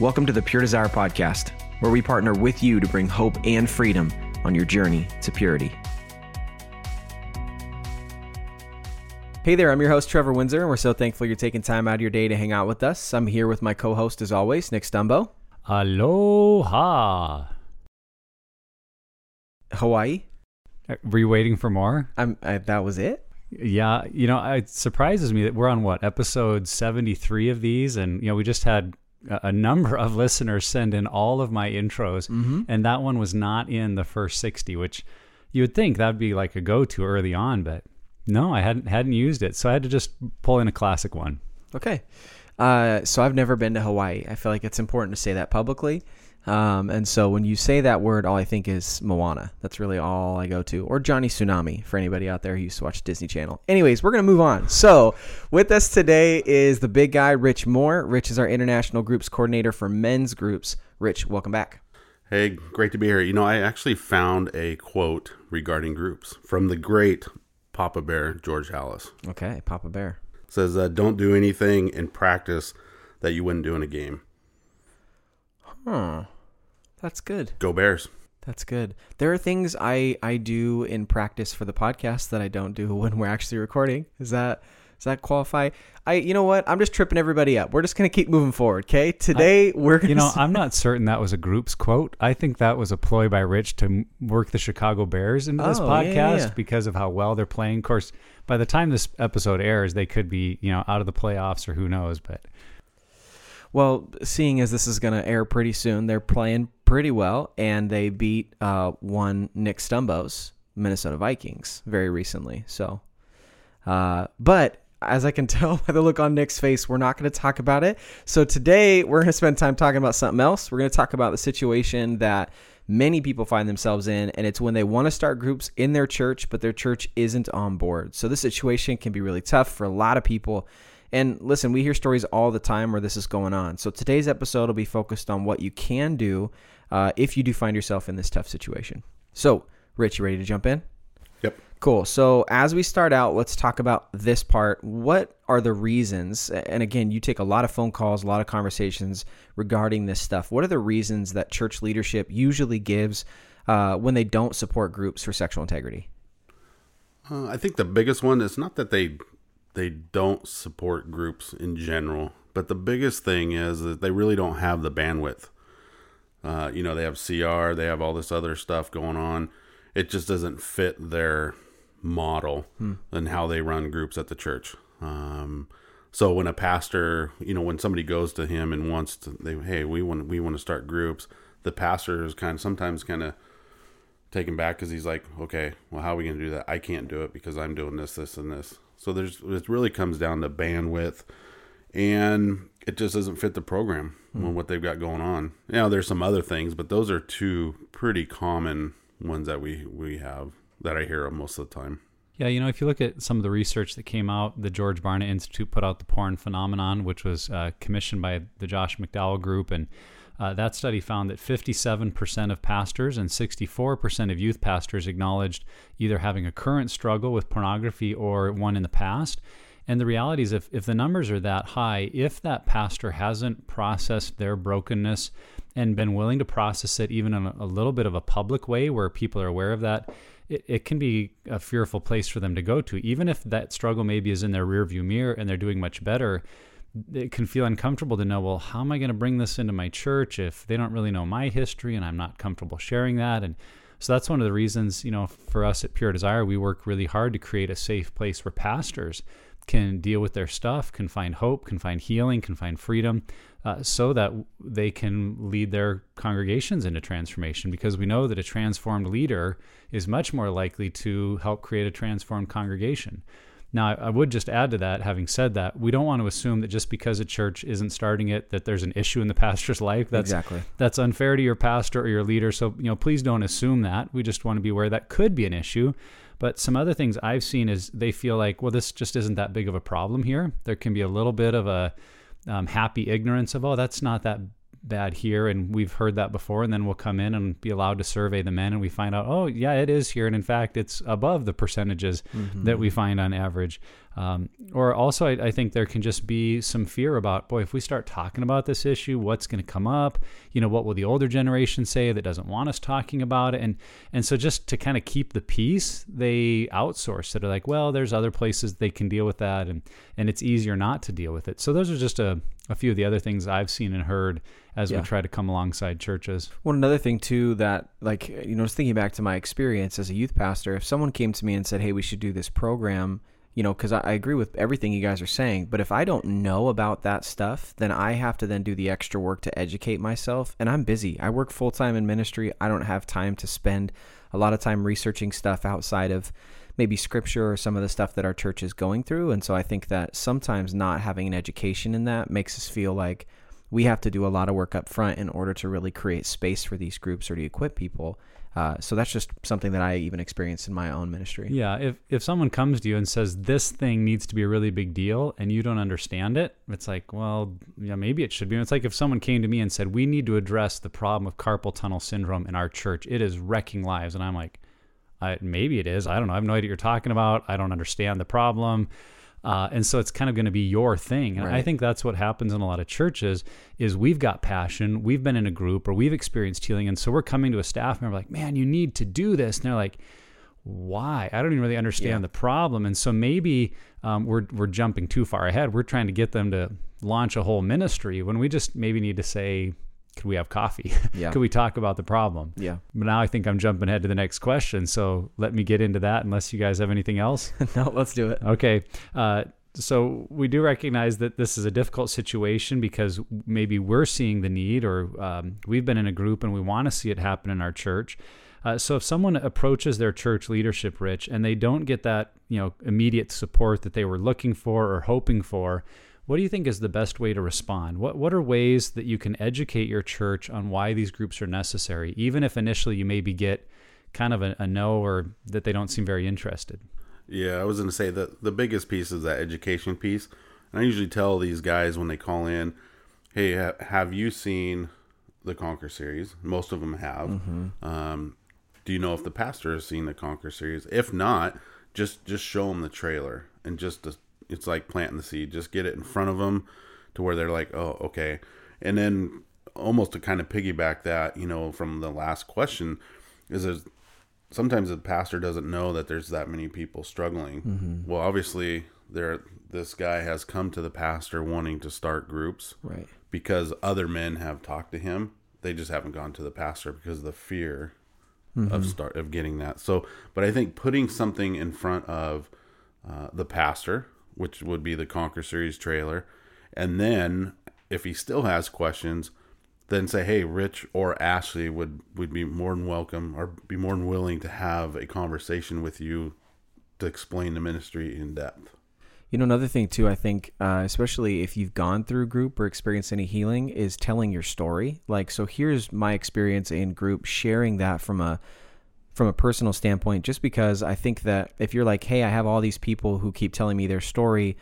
Welcome to the Pure Desire Podcast, where we partner with you to bring hope and freedom on your journey to purity. Hey there, I'm your host, Trevor Windsor, and we're so thankful you're taking time out of your day to hang out with us. I'm here with my co host, as always, Nick Stumbo. Aloha. Hawaii. Were you waiting for more? I'm, I, that was it? Yeah, you know, it surprises me that we're on what episode 73 of these and you know, we just had a number of listeners send in all of my intros Mm-hmm. and that one was not in the first 60, which you would think that'd be like a go-to early on, but no, I hadn't hadn't used it. So I had to just pull in a classic one. Okay. Uh, so I've never been to Hawaii. I feel like it's important to say that publicly. Um, and so when you say that word, all I think is Moana. That's really all I go to. Or Johnny Tsunami for anybody out there who used to watch Disney Channel. Anyways, we're going to move on. So with us today is the big guy, Rich Moore. Rich is our international groups coordinator for men's groups. Rich, welcome back. Hey, great to be here. You know, I actually found a quote regarding groups from the great Papa Bear, George Halas. Okay, Papa Bear. It says, uh, Don't do anything in practice that you wouldn't do in a game. Huh. That's good. Go Bears. That's good. There are things I I do in practice for the podcast that I don't do when we're actually recording. Is that does that qualify? I you know what? I'm just tripping everybody up. We're just gonna keep moving forward. Okay. Today we're gonna You know, I'm not certain that was a group's quote. I think that was a ploy by Rich to work the Chicago Bears into this Oh, yeah, podcast yeah, yeah. because of how well they're playing. Of course, by the time this episode airs, they could be, you know, out of the playoffs or who knows. But well, seeing as this is gonna air pretty soon, they're playing pretty well, and they beat uh, one Nick Stumbo's Minnesota Vikings very recently. So, uh, but as I can tell by the look on Nick's face, we're not going to talk about it. So today we're going to spend time talking about something else. We're going to talk about the situation that many people find themselves in, and it's when they want to start groups in their church, but their church isn't on board. So this situation can be really tough for a lot of people. And listen, we hear stories all the time where this is going on. So today's episode will be focused on what you can do uh, if you do find yourself in this tough situation. So, Rich, you ready to jump in? Yep. Cool. So as we start out, let's talk about this part. What are the reasons? And again, you take a lot of phone calls, a lot of conversations regarding this stuff. What are the reasons that church leadership usually gives uh, when they don't support groups for sexual integrity? Uh, I think the biggest one is not that they they don't support groups in general, but the biggest thing is that they really don't have the bandwidth. Uh, you know, they have CR, they have all this other stuff going on. It just doesn't fit their model and how they run groups at the church. Um, so when a pastor, you know, when somebody goes to him and wants to, they, hey, we want we want to start groups. The pastor is kind of sometimes kind of taken back because he's like, okay, well, how are we going to do that? I can't do it because I'm doing this, this, and this. So there's it really comes down to bandwidth, and it just doesn't fit the program and what they've got going on. Now there's some other things, but those are two pretty common ones that we we have that I hear of most of the time. yeah, you know, if you look at some of the research that came out, the George Barna Institute put out the Porn Phenomenon, which was uh, commissioned by the Josh McDowell Group, and uh, that study found that 57% of pastors and 64% of youth pastors acknowledged either having a current struggle with pornography or one in the past. And the reality is, if, if the numbers are that high, if that pastor hasn't processed their brokenness and been willing to process it even in a, a little bit of a public way where people are aware of that, it, it can be a fearful place for them to go to. Even if that struggle maybe is in their rearview mirror and they're doing much better, it can feel uncomfortable to know, well, how am I going to bring this into my church if they don't really know my history and I'm not comfortable sharing that? And so that's one of the reasons, you know, for us at Pure Desire, we work really hard to create a safe place where pastors can deal with their stuff, can find hope, can find healing, can find freedom, uh, so that they can lead their congregations into transformation. Because we know that a transformed leader is much more likely to help create a transformed congregation. Now, I would just add to that, having said that, we don't want to assume that just because a church isn't starting it, that there's an issue in the pastor's life. That's Exactly. that's unfair to your pastor or your leader. So, you know, please don't assume that. We just want to be aware that could be an issue. But some other things I've seen is they feel like, well, this just isn't that big of a problem here. There can be a little bit of a um, happy ignorance of, oh, that's not that bad here. And we've heard that before. And then we'll come in and be allowed to survey the men and we find out, oh, yeah, it is here. And in fact, it's above the percentages mm-hmm. that we find on average. Um, or also, I, I, think there can just be some fear about, boy, if we start talking about this issue, what's going to come up? You know, what will the older generation say that doesn't want us talking about it? And and so just to kind of keep the peace, they outsource it. They're like, well, there's other places they can deal with that, and and it's easier not to deal with it. So those are just a, a few of the other things I've seen and heard as yeah. we try to come alongside churches. Well, another thing too that like you know, just thinking back to my experience as a youth pastor, if someone came to me and said, "Hey, we should do this program," you know, because I, I, agree with everything you guys are saying, but if I don't know about that stuff, then I have to then do the extra work to educate myself. And I'm busy. I work full time in ministry. I don't have time to spend a lot of time researching stuff outside of maybe scripture or some of the stuff that our church is going through. And so I think that sometimes not having an education in that makes us feel like we have to do a lot of work up front in order to really create space for these groups or to equip people. Uh, so that's just something that I even experienced in my own ministry. Yeah, if if someone comes to you and says this thing needs to be a really big deal and you don't understand it, it's like, well, yeah, maybe it should be. And It's like if someone came to me and said we need to address the problem of carpal tunnel syndrome in our church. It is wrecking lives, and I'm like, maybe it is. I don't know. I have no idea what you're talking about. I don't understand the problem. Uh, and so it's kind of going to be your thing. And right. i think that's what happens in a lot of churches is we've got passion we've been in a group or we've experienced healing and so we're coming to a staff member like man you need to do this. And they're like why? I don't even really understand yeah. the problem. And so maybe um, we're, we're jumping too far ahead. We're trying to get them to launch a whole ministry when we just maybe need to say could we have coffee? Yeah. could we talk about the problem? Yeah. But now I think I'm jumping ahead to the next question. So let me get into that unless you guys have anything else. no, let's do it. Okay. Uh, so we do recognize that this is a difficult situation because maybe we're seeing the need or um, we've been in a group and we want to see it happen in our church. Uh, so if someone approaches their church leadership, Rich, and they don't get that you know immediate support that they were looking for or hoping for, what do you think is the best way to respond? What what are ways that you can educate your church on why these groups are necessary, even if initially you maybe get kind of a, a no or that they don't seem very interested? Yeah, I was going to say that the biggest piece is that education piece. And I usually tell these guys when they call in, "Hey, ha- have you seen the Conquer series?" Most of them have. Mm-hmm. Um, do you know if the pastor has seen the Conquer series? If not, just just show them the trailer and just to it's like planting the seed. Just get it in front of them to where they're like, oh, okay. And then almost to kind of piggyback that, you know, from the last question, is there's sometimes the pastor doesn't know that there's that many people struggling. Mm-hmm. Well, obviously, there this guy has come to the pastor wanting to start groups, right? Because other men have talked to him. They just haven't gone to the pastor because of the fear mm-hmm. of start of getting that. So, but I think putting something in front of uh, the pastor which would be the Conquer Series trailer. And then if he still has questions, then say, hey, Rich or Ashley would, would be more than welcome or be more than willing to have a conversation with you to explain the ministry in depth. You know, another thing too, I think, uh, especially if you've gone through group or experienced any healing, is telling your story. Like, so here's my experience in group, sharing that from a from a personal standpoint, just because I think that if you're like, hey, I have all these people who keep telling me their story,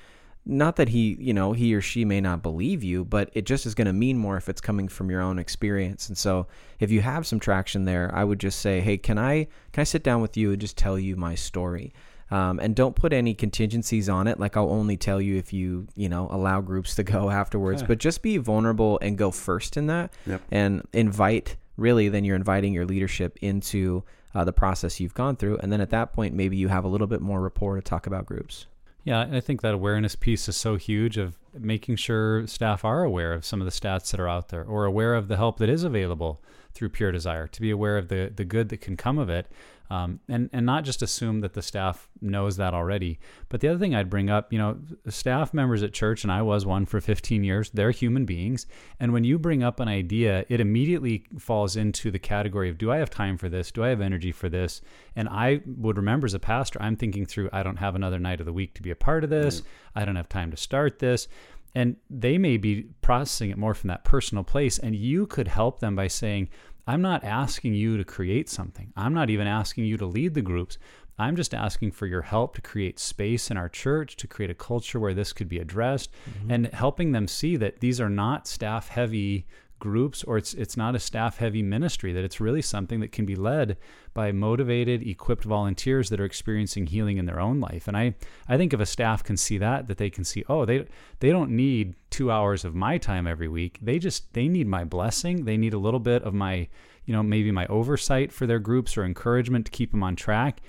not that he, you know, he or she may not believe you, but it just is going to mean more if it's coming from your own experience. And so, if you have some traction there, I would just say, hey, can I can I sit down with you and just tell you my story? Um, and don't put any contingencies on it. Like I'll only tell you if you, you know, allow groups to go afterwards. But just be vulnerable and go first in that, yep. and invite. Really, then you're inviting your leadership into uh, the process you've gone through. And then at that point, maybe you have a little bit more rapport to talk about groups. Yeah, I think that awareness piece is so huge of making sure staff are aware of some of the stats that are out there or aware of the help that is available through Pure Desire, to be aware of the, the good that can come of it um, and and not just assume that the staff knows that already. But the other thing I'd bring up, you know, staff members at church, and I was one for 15 years. They're human beings, and when you bring up an idea, it immediately falls into the category of, do I have time for this? Do I have energy for this? And I would remember as a pastor, I'm thinking through, I don't have another night of the week to be a part of this. I don't have time to start this and they may be processing it more from that personal place and you could help them by saying I'm not asking you to create something. I'm not even asking you to lead the groups. I'm just asking for your help to create space in our church, to create a culture where this could be addressed, mm-hmm. and helping them see that these are not staff heavy groups or it's it's not a staff heavy ministry that it's really something that can be led by motivated equipped volunteers that are experiencing healing in their own life. And i i think if a staff can see that that they can see oh they they don't need 2 hours of my time every week. They just they need my blessing. They need a little bit of my you know maybe my oversight for their groups or encouragement to keep them on track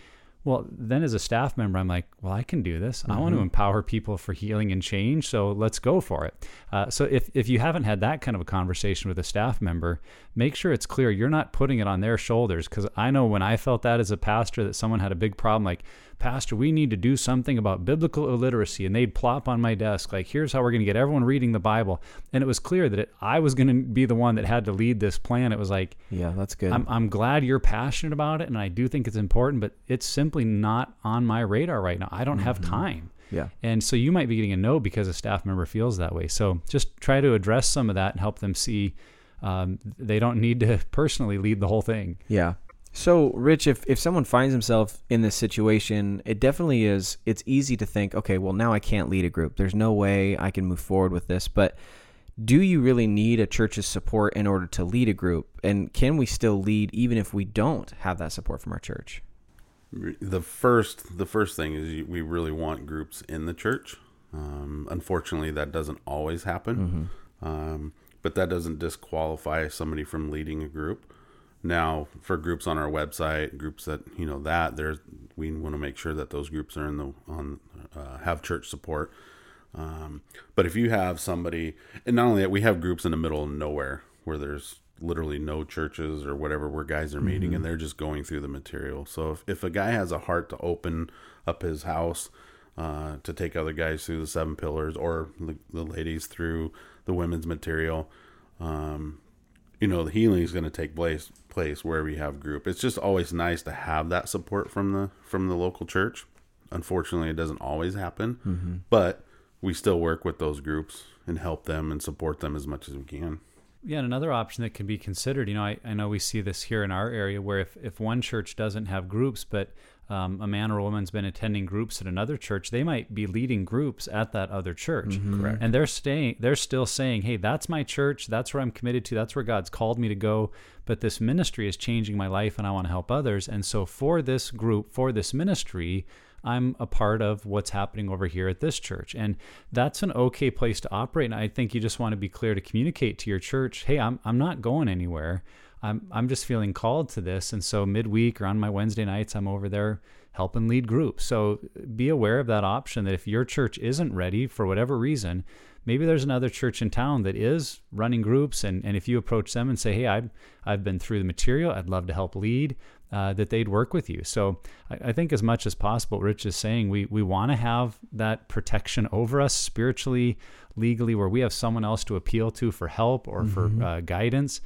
well, then as a staff member, I'm like, well, I can do this. Mm-hmm. I want to empower people for healing and change. So let's go for it. Uh, so if, if you haven't had that kind of a conversation with a staff member, make sure it's clear you're not putting it on their shoulders. Because I know when I felt that as a pastor, that someone had a big problem, like, Pastor, we need to do something about biblical illiteracy. And they'd plop on my desk, like, here's how we're going to get everyone reading the Bible. And it was clear that it, I was going to be the one that had to lead this plan. It was like, yeah, that's good. I'm, I'm glad you're passionate about it. And I do think it's important, but it's simply not on my radar right now. I don't mm-hmm. have time. Yeah. And so you might be getting a no because a staff member feels that way. So just try to address some of that and help them see um, they don't need to personally lead the whole thing. Yeah. So, Rich, if, if someone finds himself in this situation, it definitely is, it's easy to think, okay, well, now I can't lead a group. There's no way I can move forward with this. But do you really need a church's support in order to lead a group? And can we still lead even if we don't have that support from our church? The first, the first thing is we really want groups in the church. Um, unfortunately, that doesn't always happen, mm-hmm. um, but that doesn't disqualify somebody from leading a group. Now, for groups on our website, groups that you know that there's, we want to make sure that those groups are in the on uh, have church support. Um, but if you have somebody, and not only that, we have groups in the middle of nowhere where there's literally no churches or whatever where guys are meeting mm-hmm. and they're just going through the material. So if, if a guy has a heart to open up his house uh, to take other guys through the seven pillars or the, the ladies through the women's material, um, you know, the healing is going to take place place where we have group. It's just always nice to have that support from the from the local church. Unfortunately, it doesn't always happen, mm-hmm. but we still work with those groups and help them and support them as much as we can. Yeah, and another option that can be considered, you know, I, I know we see this here in our area where if, if one church doesn't have groups, but um, a man or a woman's been attending groups at another church, they might be leading groups at that other church. Mm-hmm. Correct. And they're staying, they're still saying, "Hey, that's my church. That's where I'm committed to. That's where God's called me to go. But this ministry is changing my life, and I want to help others. And so, for this group, for this ministry, I'm a part of what's happening over here at this church. And that's an okay place to operate. And I think you just want to be clear to communicate to your church, hey, I'm, I'm not going anywhere. I'm I'm just feeling called to this, and so midweek or on my Wednesday nights, I'm over there helping lead groups. So be aware of that option. That if your church isn't ready for whatever reason, maybe there's another church in town that is running groups, and and if you approach them and say, hey, I've I've been through the material, I'd love to help lead. Uh, that they'd work with you. So I, I, think as much as possible, Rich is saying we we want to have that protection over us spiritually, legally, where we have someone else to appeal to for help or mm-hmm. for uh, guidance.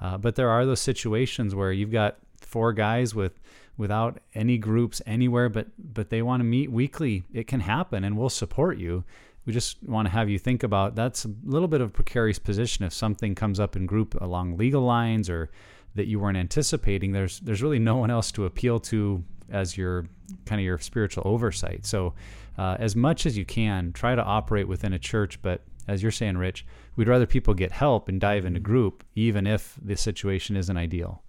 Uh, but there are those situations where you've got four guys with without any groups anywhere, but but they want to meet weekly. It can happen, and we'll support you. We just want to have you think about that's a little bit of precarious position if something comes up in group along legal lines or that you weren't anticipating. There's there's really no one else to appeal to as your kind of your spiritual oversight. So, uh, as much as you can, try to operate within a church, but as you're saying, Rich, we'd rather people get help and dive into mm-hmm. group, even if the situation isn't ideal.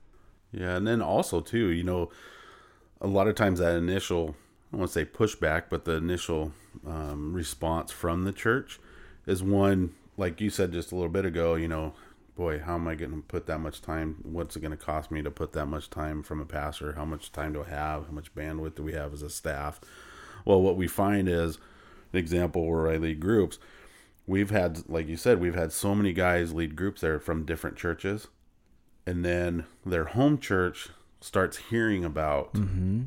Yeah, and then also too, you know, a lot of times that initial, I want to say pushback, but the initial um, response from the church is one, like you said just a little bit ago. You know, boy, how am I going to put that much time? What's it going to cost me to put that much time from a pastor? How much time do I have? How much bandwidth do we have as a staff? Well, what we find is an example where I lead groups we've had like you said we've had so many guys lead groups there from different churches. And then their home church starts hearing about mm-hmm.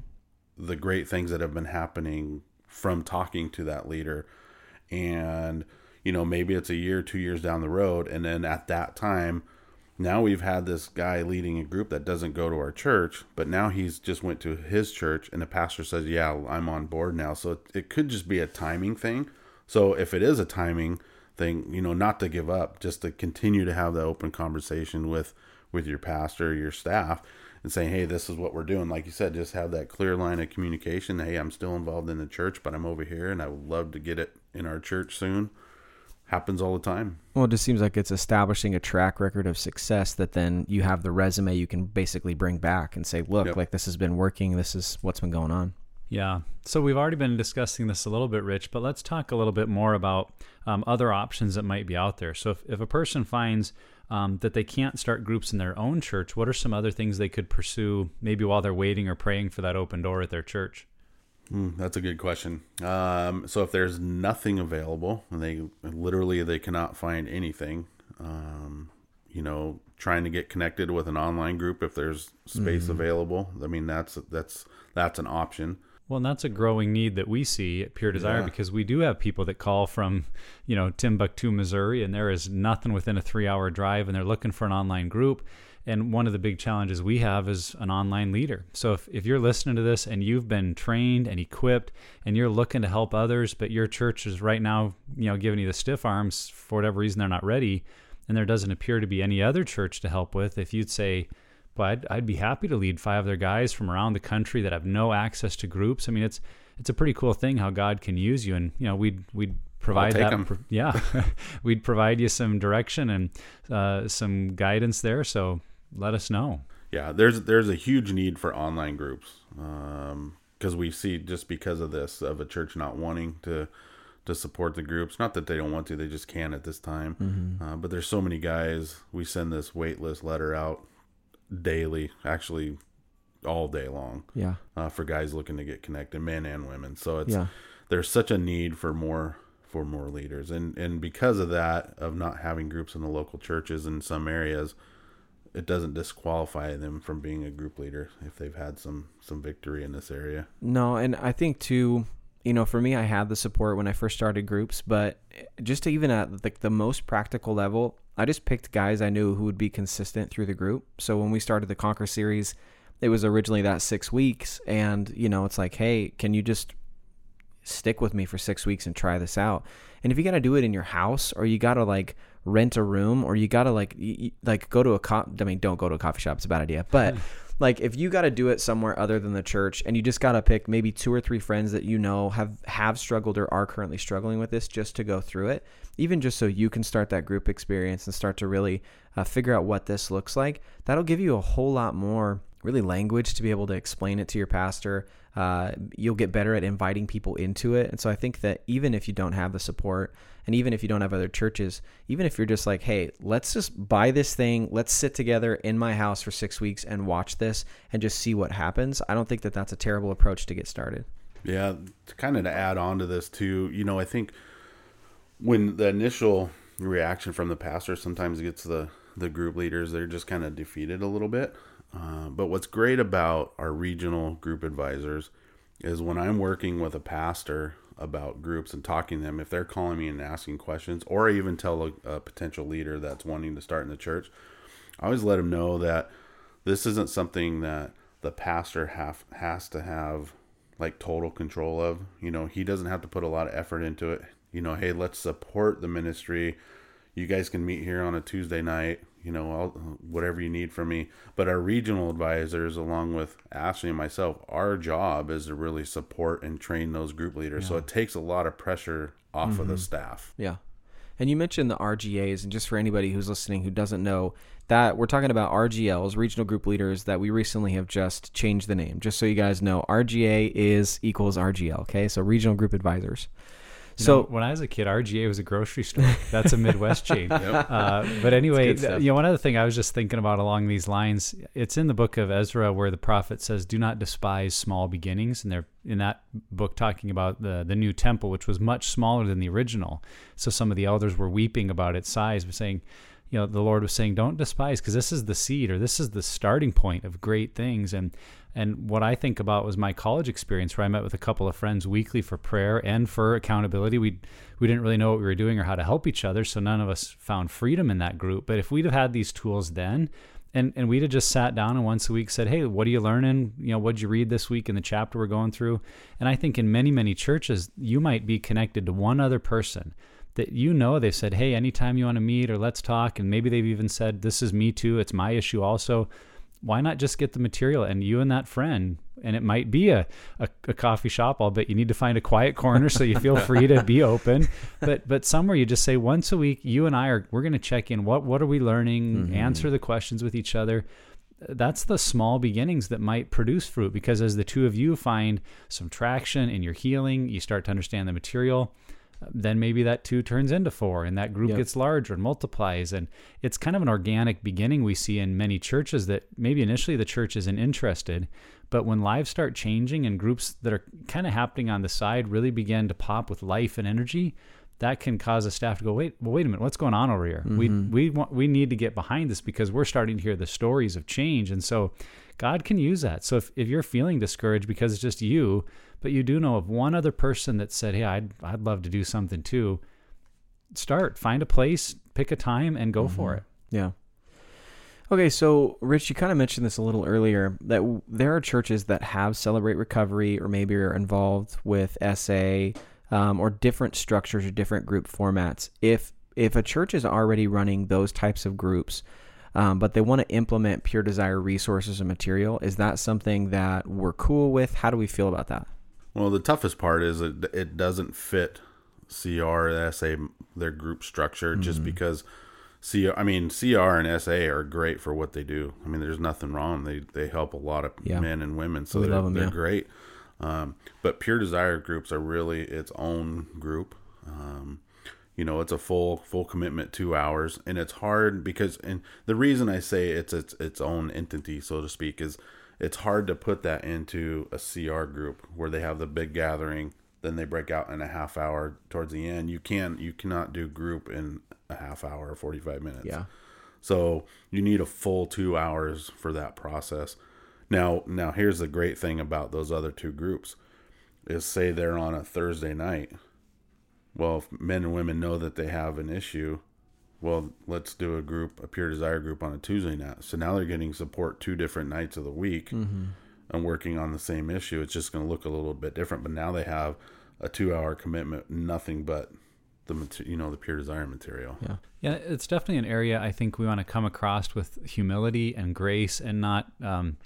the great things that have been happening from talking to that leader. And you know maybe it's a year two years down the road. And then at that time now we've had this guy leading a group that doesn't go to our church but now he's just went to his church and the pastor says yeah i'm on board now. So it, it could just be a timing thing so if it is a timing thing, you know, not to give up, just to continue to have that open conversation with with your pastor, your staff, and saying, "Hey, this is what we're doing." Like you said, just have that clear line of communication. Hey, I'm still involved in the church, but I'm over here, and I would love to get it in our church soon. happens all the time. Well, it just seems like it's establishing a track record of success that then you have the resume you can basically bring back and say, look, Yep. like this has been working. This is what's been going on. Yeah. So we've already been discussing this a little bit, Rich, but let's talk a little bit more about um, other options that might be out there. So if, if a person finds um, that they can't start groups in their own church, what are some other things they could pursue maybe while they're waiting or praying for that open door at their church? Hmm, that's a good question. Um, so if there's nothing available, and they literally they cannot find anything, um, you know, trying to get connected with an online group if there's space available. I mean, that's that's that's an option. Well, and that's a growing need that we see at Pure Desire Yeah. because we do have people that call from, you know, Timbuktu, Missouri, and there is nothing within a three hour drive, and they're looking for an online group. And one of the big challenges we have is an online leader. So if, if you're listening to this and you've been trained and equipped and you're looking to help others, but your church is right now, you know, giving you the stiff arms for whatever reason they're not ready, and there doesn't appear to be any other church to help with, if you'd say, but I'd, I'd be happy to lead five other guys from around the country that have no access to groups. I mean, it's it's a pretty cool thing how God can use you, and you know, we'd we'd provide take that. 'em. pro- yeah, we'd provide you some direction and uh, some guidance there. So let us know. Yeah, there's there's a huge need for online groups because we see just because of this of a church not wanting to to support the groups. Not that they don't want to, they just can't at this time. Uh, but there's so many guys. We send this wait list letter out daily, actually all day long, Yeah. uh, for guys looking to get connected, men and women. So it's Yeah. there's such a need for more for more leaders, and and because of that, of not having groups in the local churches in some areas, it doesn't disqualify them from being a group leader if they've had some some victory in this area. No, and I think too, you know, for me, I had the support when I first started groups, but just to even at like the most practical level, I just picked guys I knew who would be consistent through the group. So when we started the Conquer series, it was originally that six weeks, and you know, it's like, hey, can you just stick with me for six weeks and try this out? And if you got to do it in your house, or you got to like rent a room, or you got to like y- like go to a co- I mean, don't go to a coffee shop; it's a bad idea, but. like if you got to do it somewhere other than the church and you just got to pick maybe two or three friends that you know have have struggled or are currently struggling with this just to go through it even just so you can start that group experience and start to really uh, figure out what this looks like that'll give you a whole lot more really language to be able to explain it to your pastor uh, you'll get better at inviting people into it and so i think that even if you don't have the support and even if you don't have other churches even if you're just like hey let's just buy this thing let's sit together in my house for six weeks and watch this and just see what happens i don't think that that's a terrible approach to get started Yeah, kind of to add on to this too, you know, I think when the initial reaction from the pastor sometimes gets the the group leaders, they're just kind of defeated a little bit. Uh, but what's great about our regional group advisors is when I'm working with a pastor about groups and talking to them, if they're calling me and asking questions, or I even tell a, a potential leader that's wanting to start in the church, I always let them know that this isn't something that the pastor have has to have like total control of. You know, he doesn't have to put a lot of effort into it. You know, hey, let's support the ministry. You guys can meet here on a Tuesday night. You know, whatever you need from me. But our regional advisors, along with Ashley and myself, our job is to really support and train those group leaders. So it takes a lot of pressure off of the mm-hmm. staff. Yeah. And you mentioned the RGAs, and just for anybody who's listening who doesn't know, that we're talking about RGLs, regional group leaders, that we recently have just changed the name. Just so you guys know, RGA is equals RGL. Okay, so regional group advisors. You So know, when I was a kid, RGA was a grocery store. That's a Midwest chain. Uh, but anyway, good you know, one other thing I was just thinking about along these lines, it's in the book of Ezra where the prophet says, "Do not despise small beginnings," and they're in that book talking about the the new temple, which was much smaller than the original. So some of the elders were weeping about its size, but saying. You know, the Lord was saying, "Don't despise, because this is the seed, or this is the starting point of great things." And and what I think about was my college experience, where I met with a couple of friends weekly for prayer and for accountability. We we didn't really know what we were doing or how to help each other, so none of us found freedom in that group. But if we'd have had these tools then, and and we'd have just sat down and once a week said, "Hey, what are you learning? You know, what'd you read this week in the chapter we're going through?" And I think in many many churches, you might be connected to one other person that you know they've said, "Hey, anytime you want to meet or let's talk," and maybe they've even said, "This is me too. It's my issue also." Why not just get the material and you and that friend and it might be a, a, a coffee shop i'll bet you need to find a quiet corner so you feel free to be open. But but somewhere you just say once a week you and i are we're going to check in. What what are we learning? Mm-hmm. answer the questions with each other. That's the small beginnings that might produce fruit because as the two of you find some traction in your healing you start to understand the material then maybe that two turns into four and that group Yep. gets larger and multiplies. And it's kind of an organic beginning we see in many churches that maybe initially the church isn't interested but when lives start changing and groups that are kind of happening on the side really begin to pop with life and energy that can cause a staff to go wait well wait a minute what's going on over here? We mm-hmm. we want we need to get behind this because we're starting to hear the stories of change. And so god can use that. So if, if you're feeling discouraged because it's just you but you do know of one other person that said hey i'd, I'd love to do something too start find a place pick a time and go for it Yeah. Okay, so Rich, you kind of mentioned this a little earlier that w- there are churches that have Celebrate Recovery or maybe are involved with SA um, or different structures or different group formats. If if a church is already running those types of groups, um, but they want to implement Pure Desire resources and material, is that something that we're cool with? How do we feel about that? Well, the toughest part is it, it doesn't fit CR, SA, their group structure, Mm-hmm. just because CR, I mean, CR and SA are great for what they do. I mean, there's nothing wrong. They they help a lot of Yeah. men and women, so We they're, love 'em, they're yeah. great. Um, but Pure Desire groups are really its own group. Um, you know, it's a full full commitment, two hours, and it's hard because, and the reason I say it's its its own entity, so to speak, is it's hard to put that into a CR group where they have the big gathering, then they break out in a half hour towards the end. You can you cannot do group in a half hour or forty five minutes. Yeah. So you need a full two hours for that process. Now, now here's the great thing about those other two groups is say they're on a Thursday night. Well, if men and women know that they have an issue, well, let's do a group, a pure desire group on a Tuesday night. So now they're getting support two different nights of the week and working on the same issue. It's just going to look a little bit different, but now they have a two hour commitment, nothing but the mater- you know the pure desire material. Yeah. Yeah, it's definitely an area I think we want to come across with humility and grace, and not um,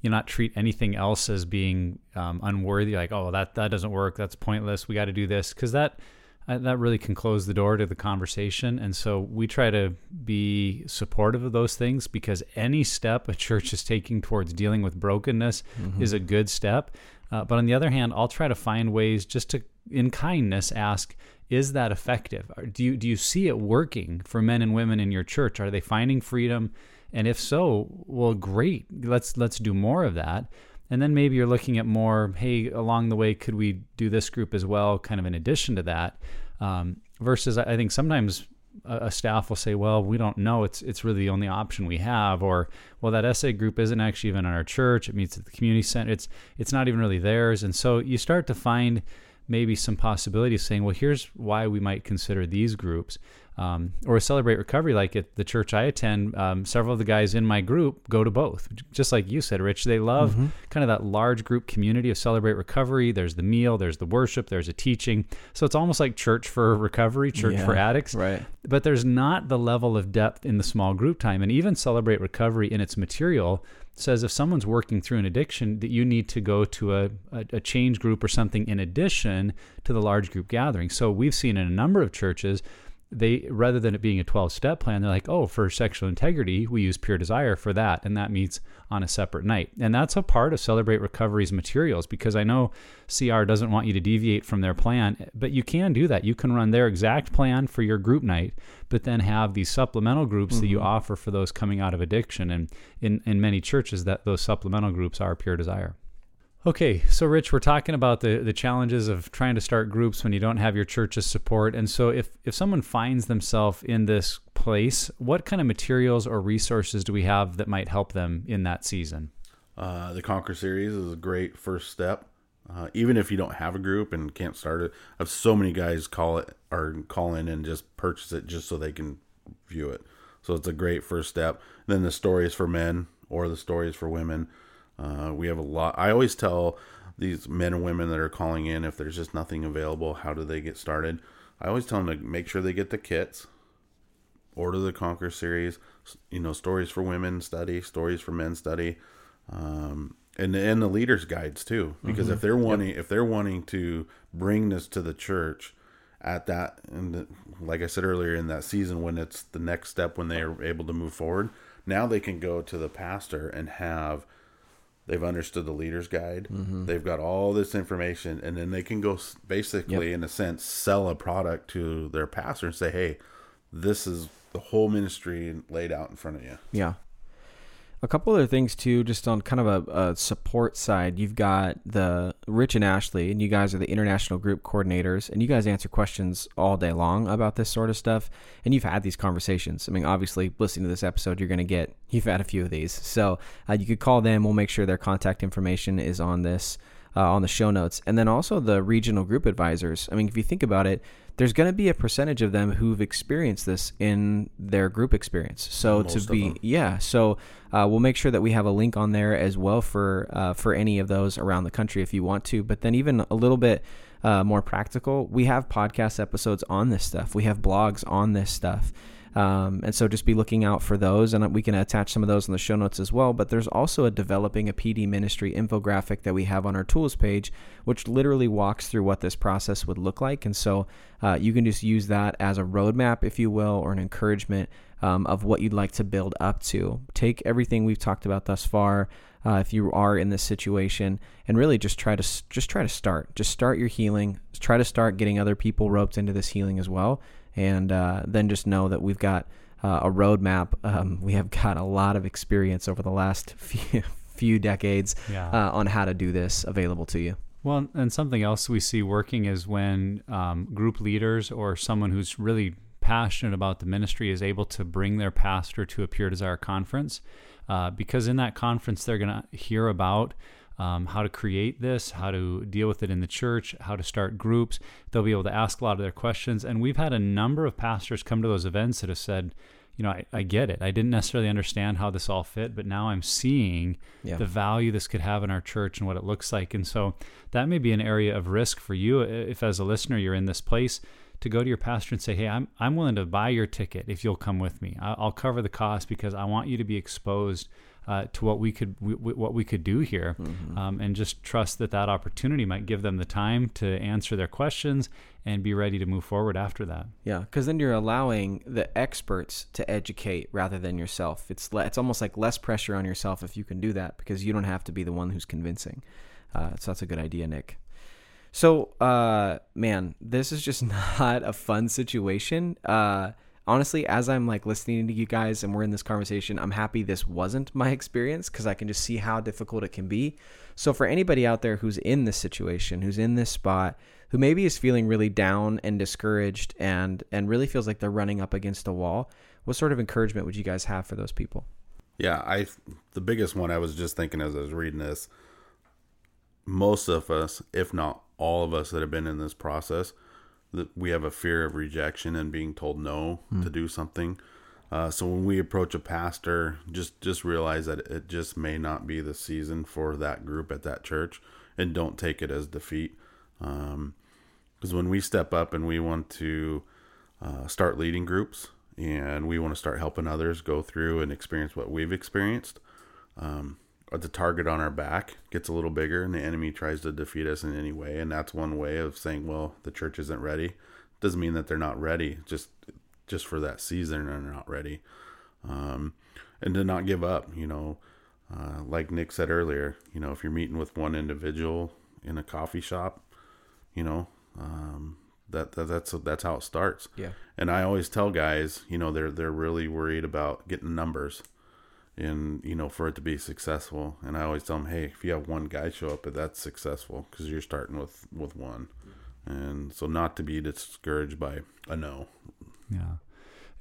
you know, not treat anything else as being um, unworthy. Like, oh, that that doesn't work. That's pointless. We got to do this because that that really can close the door to the conversation. And so we try to be supportive of those things because any step a church is taking towards dealing with brokenness is a good step. Uh, but on the other hand, I'll try to find ways just to, in kindness, ask, is that effective? Do you do you see it working for men and women in your church? Are they finding freedom? And if so, well, great. Let's let's do more of that. And then maybe you're looking at more. Hey, along the way, could we do this group as well? Kind of in addition to that. Um, versus, I think sometimes a staff will say, "Well, we don't know. It's it's really the only option we have," or "Well, that SA group isn't actually even in our church. It meets at the community center. It's it's not even really theirs." And so you start to find maybe some possibilities saying, well, here's why we might consider these groups. Um, or celebrate recovery, like at the church I attend, um, several of the guys in my group go to both. Just like you said, Rich, they love kind of that large group community of celebrate recovery. There's the meal, there's the worship, there's a teaching. So it's almost like church for recovery, church Yeah, for addicts Right. but there's not the level of depth in the small group time and even celebrate recovery in its material says if someone's working through an addiction that you need to go to a, a, a change group or something in addition to the large group gathering so we've seen in a number of churches they rather than it being a 12 step plan they're like oh for sexual integrity we use pure desire for that and that meets on a separate night. And that's a part of celebrate recovery's materials because i know cr doesn't want you to deviate from their plan but you can do that. You can run their exact plan for your group night but then have these supplemental groups that you mm-hmm. offer for those coming out of addiction and in, in many churches that those supplemental groups are pure desire Okay, so Rich, we're talking about the, the challenges of trying to start groups when you don't have your church's support. And so if, if someone finds themselves in this place, what kind of materials or resources do we have that might help them in that season? Uh, the Conquer series is a great first step. Uh, even if you don't have a group and can't start it, I have so many guys call it or call in and just purchase it just so they can view it. So it's a great first step. Then the stories for men or the stories for women. Uh, we have a lot. I always tell these men and women that are calling in if there's just nothing available, how do they get started? I always tell them to make sure they get the kits Order the Conquer series, you know, stories for women study, stories for men study, um, and and the leaders guides too. Because if they're wanting if they're wanting to bring this to the church at that and like I said earlier in that season when it's the next step when they are able to move forward, now they can go to the pastor and have they've understood the leader's guide. Mm-hmm. They've got all this information and then they can go basically in a sense sell a product to their pastor and say hey this is the whole ministry laid out in front of you. Yeah. A couple other things too, just on kind of a, a support side. You've got the Rich and Ashley, and you guys are the international group coordinators, and you guys answer questions all day long about this sort of stuff. And you've had these conversations. I mean, obviously, listening to this episode, you're going to get you've had a few of these. So uh, you could call them. We'll make sure their contact information is on this uh, on the show notes, and then also the regional group advisors. I mean, if you think about it, there's going to be a percentage of them who've experienced this in their group experience. So Most to be yeah, so uh, we'll make sure that we have a link on there as well for uh, for any of those around the country if you want to. But then even a little bit uh, more practical, we have podcast episodes on this stuff. We have blogs on this stuff. Um, and so just be looking out for those, and we can attach some of those in the show notes as well. But there's also a developing a PD ministry infographic that we have on our tools page, which literally walks through what this process would look like. And so uh, you can just use that as a roadmap, if you will, or an encouragement um, of what you'd like to build up to. Take everything we've talked about thus far. Uh, if you are in this situation, and really just try to just try to start, just start your healing. Try to start getting other people roped into this healing as well, and uh, then just know that we've got uh, a roadmap. Um, we have got a lot of experience over the last few, few decades Yeah. uh, on how to do this available to you. Well, and something else we see working is when um, group leaders or someone who's really passionate about the ministry is able to bring their pastor to a Pure Desire conference. Uh, because in that conference, they're going to hear about um, how to create this, how to deal with it in the church, how to start groups. They'll be able to ask a lot of their questions. And we've had a number of pastors come to those events that have said, you know, I, I get it. I didn't necessarily understand how this all fit, but now I'm seeing Yeah. the value this could have in our church and what it looks like. And so that may be an area of risk for you if, as a listener, you're in this place to go to your pastor and say, "Hey, I'm I'm willing to buy your ticket if you'll come with me. I'll cover the cost because I want you to be exposed." Uh, to what we could we, what we could do here, um, and just trust that that opportunity might give them the time to answer their questions and be ready to move forward after that. Yeah, because then you're allowing the experts to educate rather than yourself. It's le- it's almost like less pressure on yourself if you can do that because you don't have to be the one who's convincing. Uh, so that's a good idea, Nick. So, uh, man, this is just not a fun situation. Uh, honestly, as I'm like listening to you guys and we're in this conversation, I'm happy this wasn't my experience because I can just see how difficult it can be. So, for anybody out there who's in this situation, who's in this spot, who maybe is feeling really down and discouraged and and really feels like they're running up against a wall, what sort of encouragement would you guys have for those people? Yeah, I the biggest one I was just thinking as I was reading this. Most of us, if not all of us that have been in this process, that we have a fear of rejection and being told no to do something. Uh, so when we approach a pastor, just just realize that it just may not be the season for that group at that church, and don't take it as defeat. Because when we step up and we want to uh, start leading groups and we want to start helping others go through and experience what we've experienced, um, the target on our back gets a little bigger and the enemy tries to defeat us in any way. And that's one way of saying, well, the church isn't ready. Doesn't mean that they're not ready. Just just for that season, they're not ready. Um, and to not give up, you know, uh, like Nick said earlier, you know, if you're meeting with one individual in a coffee shop, you know, um, that, that that's that's how it starts. Yeah. And I always tell guys, you know, they're they're really worried about getting numbers, and you know, for it to be successful. And I always tell them, hey, if you have one guy show up, that's successful because you're starting with with one. And so, not to be discouraged by a no. Yeah.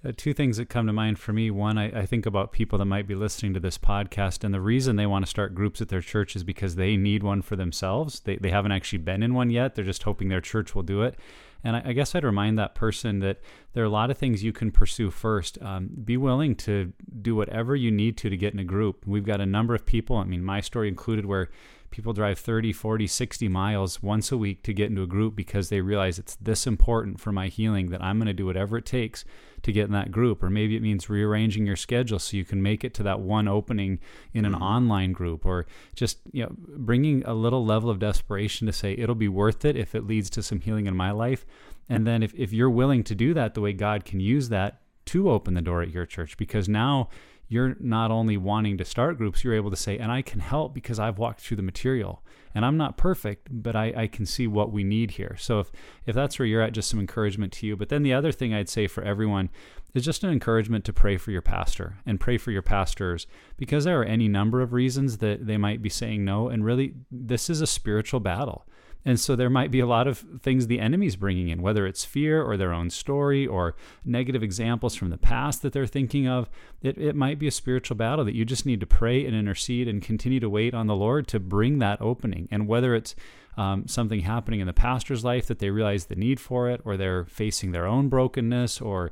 Uh, two things that come to mind for me. One, I, I think about people that might be listening to this podcast, and the reason they want to start groups at their church is because they need one for themselves. They, they haven't actually been in one yet. They're just hoping their church will do it. And I, I guess I'd remind that person that there are a lot of things you can pursue first. Um, be willing to do whatever you need to to get in a group. We've got a number of people, I mean, my story included, where people drive 30, 40, 60 miles once a week to get into a group because they realize it's this important for my healing that I'm going to do whatever it takes to get in that group. Or maybe it means rearranging your schedule so you can make it to that one opening in an mm-hmm. online group or just, you know, bringing a little level of desperation to say it'll be worth it if it leads to some healing in my life. And then if, if you're willing to do that the way God can use that to open the door at your church, because now you're not only wanting to start groups, you're able to say, and I can help because I've walked through the material. And I'm not perfect, but I, I can see what we need here. So if, if that's where you're at, just some encouragement to you. But then the other thing I'd say for everyone is just an encouragement to pray for your pastor and pray for your pastors because there are any number of reasons that they might be saying no. And really, this is a spiritual battle. And so there might be a lot of things the enemy's bringing in, whether it's fear or their own story or negative examples from the past that they're thinking of. It, it might be a spiritual battle that you just need to pray and intercede and continue to wait on the Lord to bring that opening. And whether it's um, something happening in the pastor's life that they realize the need for it, or they're facing their own brokenness, or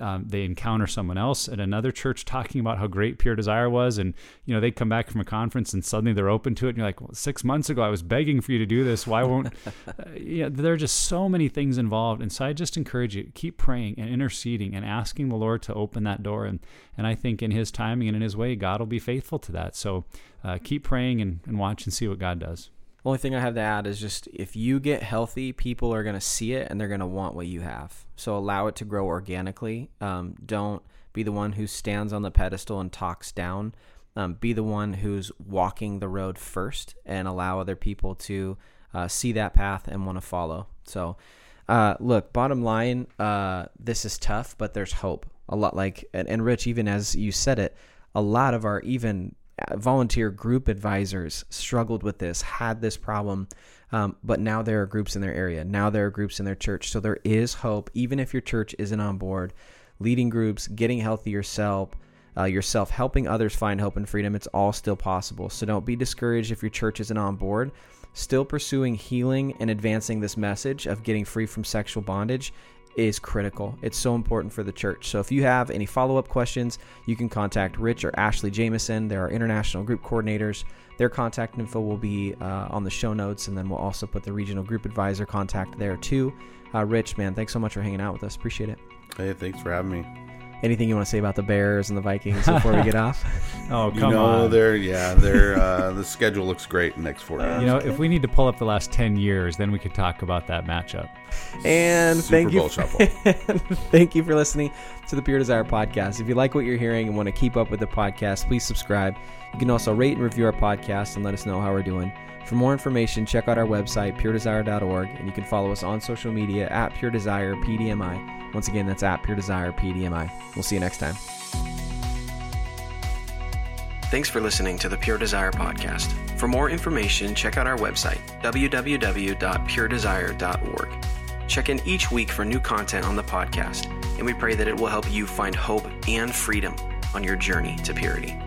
um, they encounter someone else at another church talking about how great Pure Desire was, and you know they come back from a conference and suddenly they're open to it, and you're like, well, six months ago I was begging for you to do this. Why won't? uh, you know, there are just so many things involved, and so I just encourage you keep praying and interceding and asking the Lord to open that door, and and I think in His timing and in His way, God will be faithful to that. So uh, keep praying and, and watch and see what God does. Only thing I have to add is just if you get healthy, people are going to see it and they're going to want what you have. So allow it to grow organically. Um, don't be the one who stands on the pedestal and talks down. Um, be the one who's walking the road first and allow other people to uh, see that path and want to follow. So, uh, look, bottom line, uh, this is tough, but there's hope. A lot like, and, and Rich, even as you said it, a lot of our even volunteer group advisors struggled with this, had this problem, um, but now there are groups in their area. Now there are groups in their church. So there is hope, even if your church isn't on board. Leading groups, getting healthy yourself, uh, yourself, helping others find hope and freedom, it's all still possible. So don't be discouraged if your church isn't on board. Still pursuing healing and advancing this message of getting free from sexual bondage is critical. It's so important for the church. So if you have any follow up questions, you can contact Rich or Ashley Jamison. They're our international group coordinators. Their contact info will be uh, on the show notes, and then we'll also put the regional group advisor contact there too. Uh, Rich, man, thanks so much for hanging out with us. Appreciate it. Hey, thanks for having me. Anything you want to say about the Bears and the Vikings before we get off? oh, come you know, on. They're, yeah, they're, uh, the schedule looks great next four games. You know, if we need to pull up the last 10 years, then we could talk about that matchup. And Super thank Bowl you. thank you for listening to the Pure Desire podcast. If you like what you're hearing and want to keep up with the podcast, please subscribe. You can also rate and review our podcast and let us know how we're doing. For more information, check out our website, puredesire.org, and you can follow us on social media at Pure Desire PDMI. Once again, that's at Pure Desire PDMI. We'll see you next time. Thanks for listening to the Pure Desire podcast. For more information, check out our website, www.puredesire.org. Check in each week for new content on the podcast, and we pray that it will help you find hope and freedom on your journey to purity.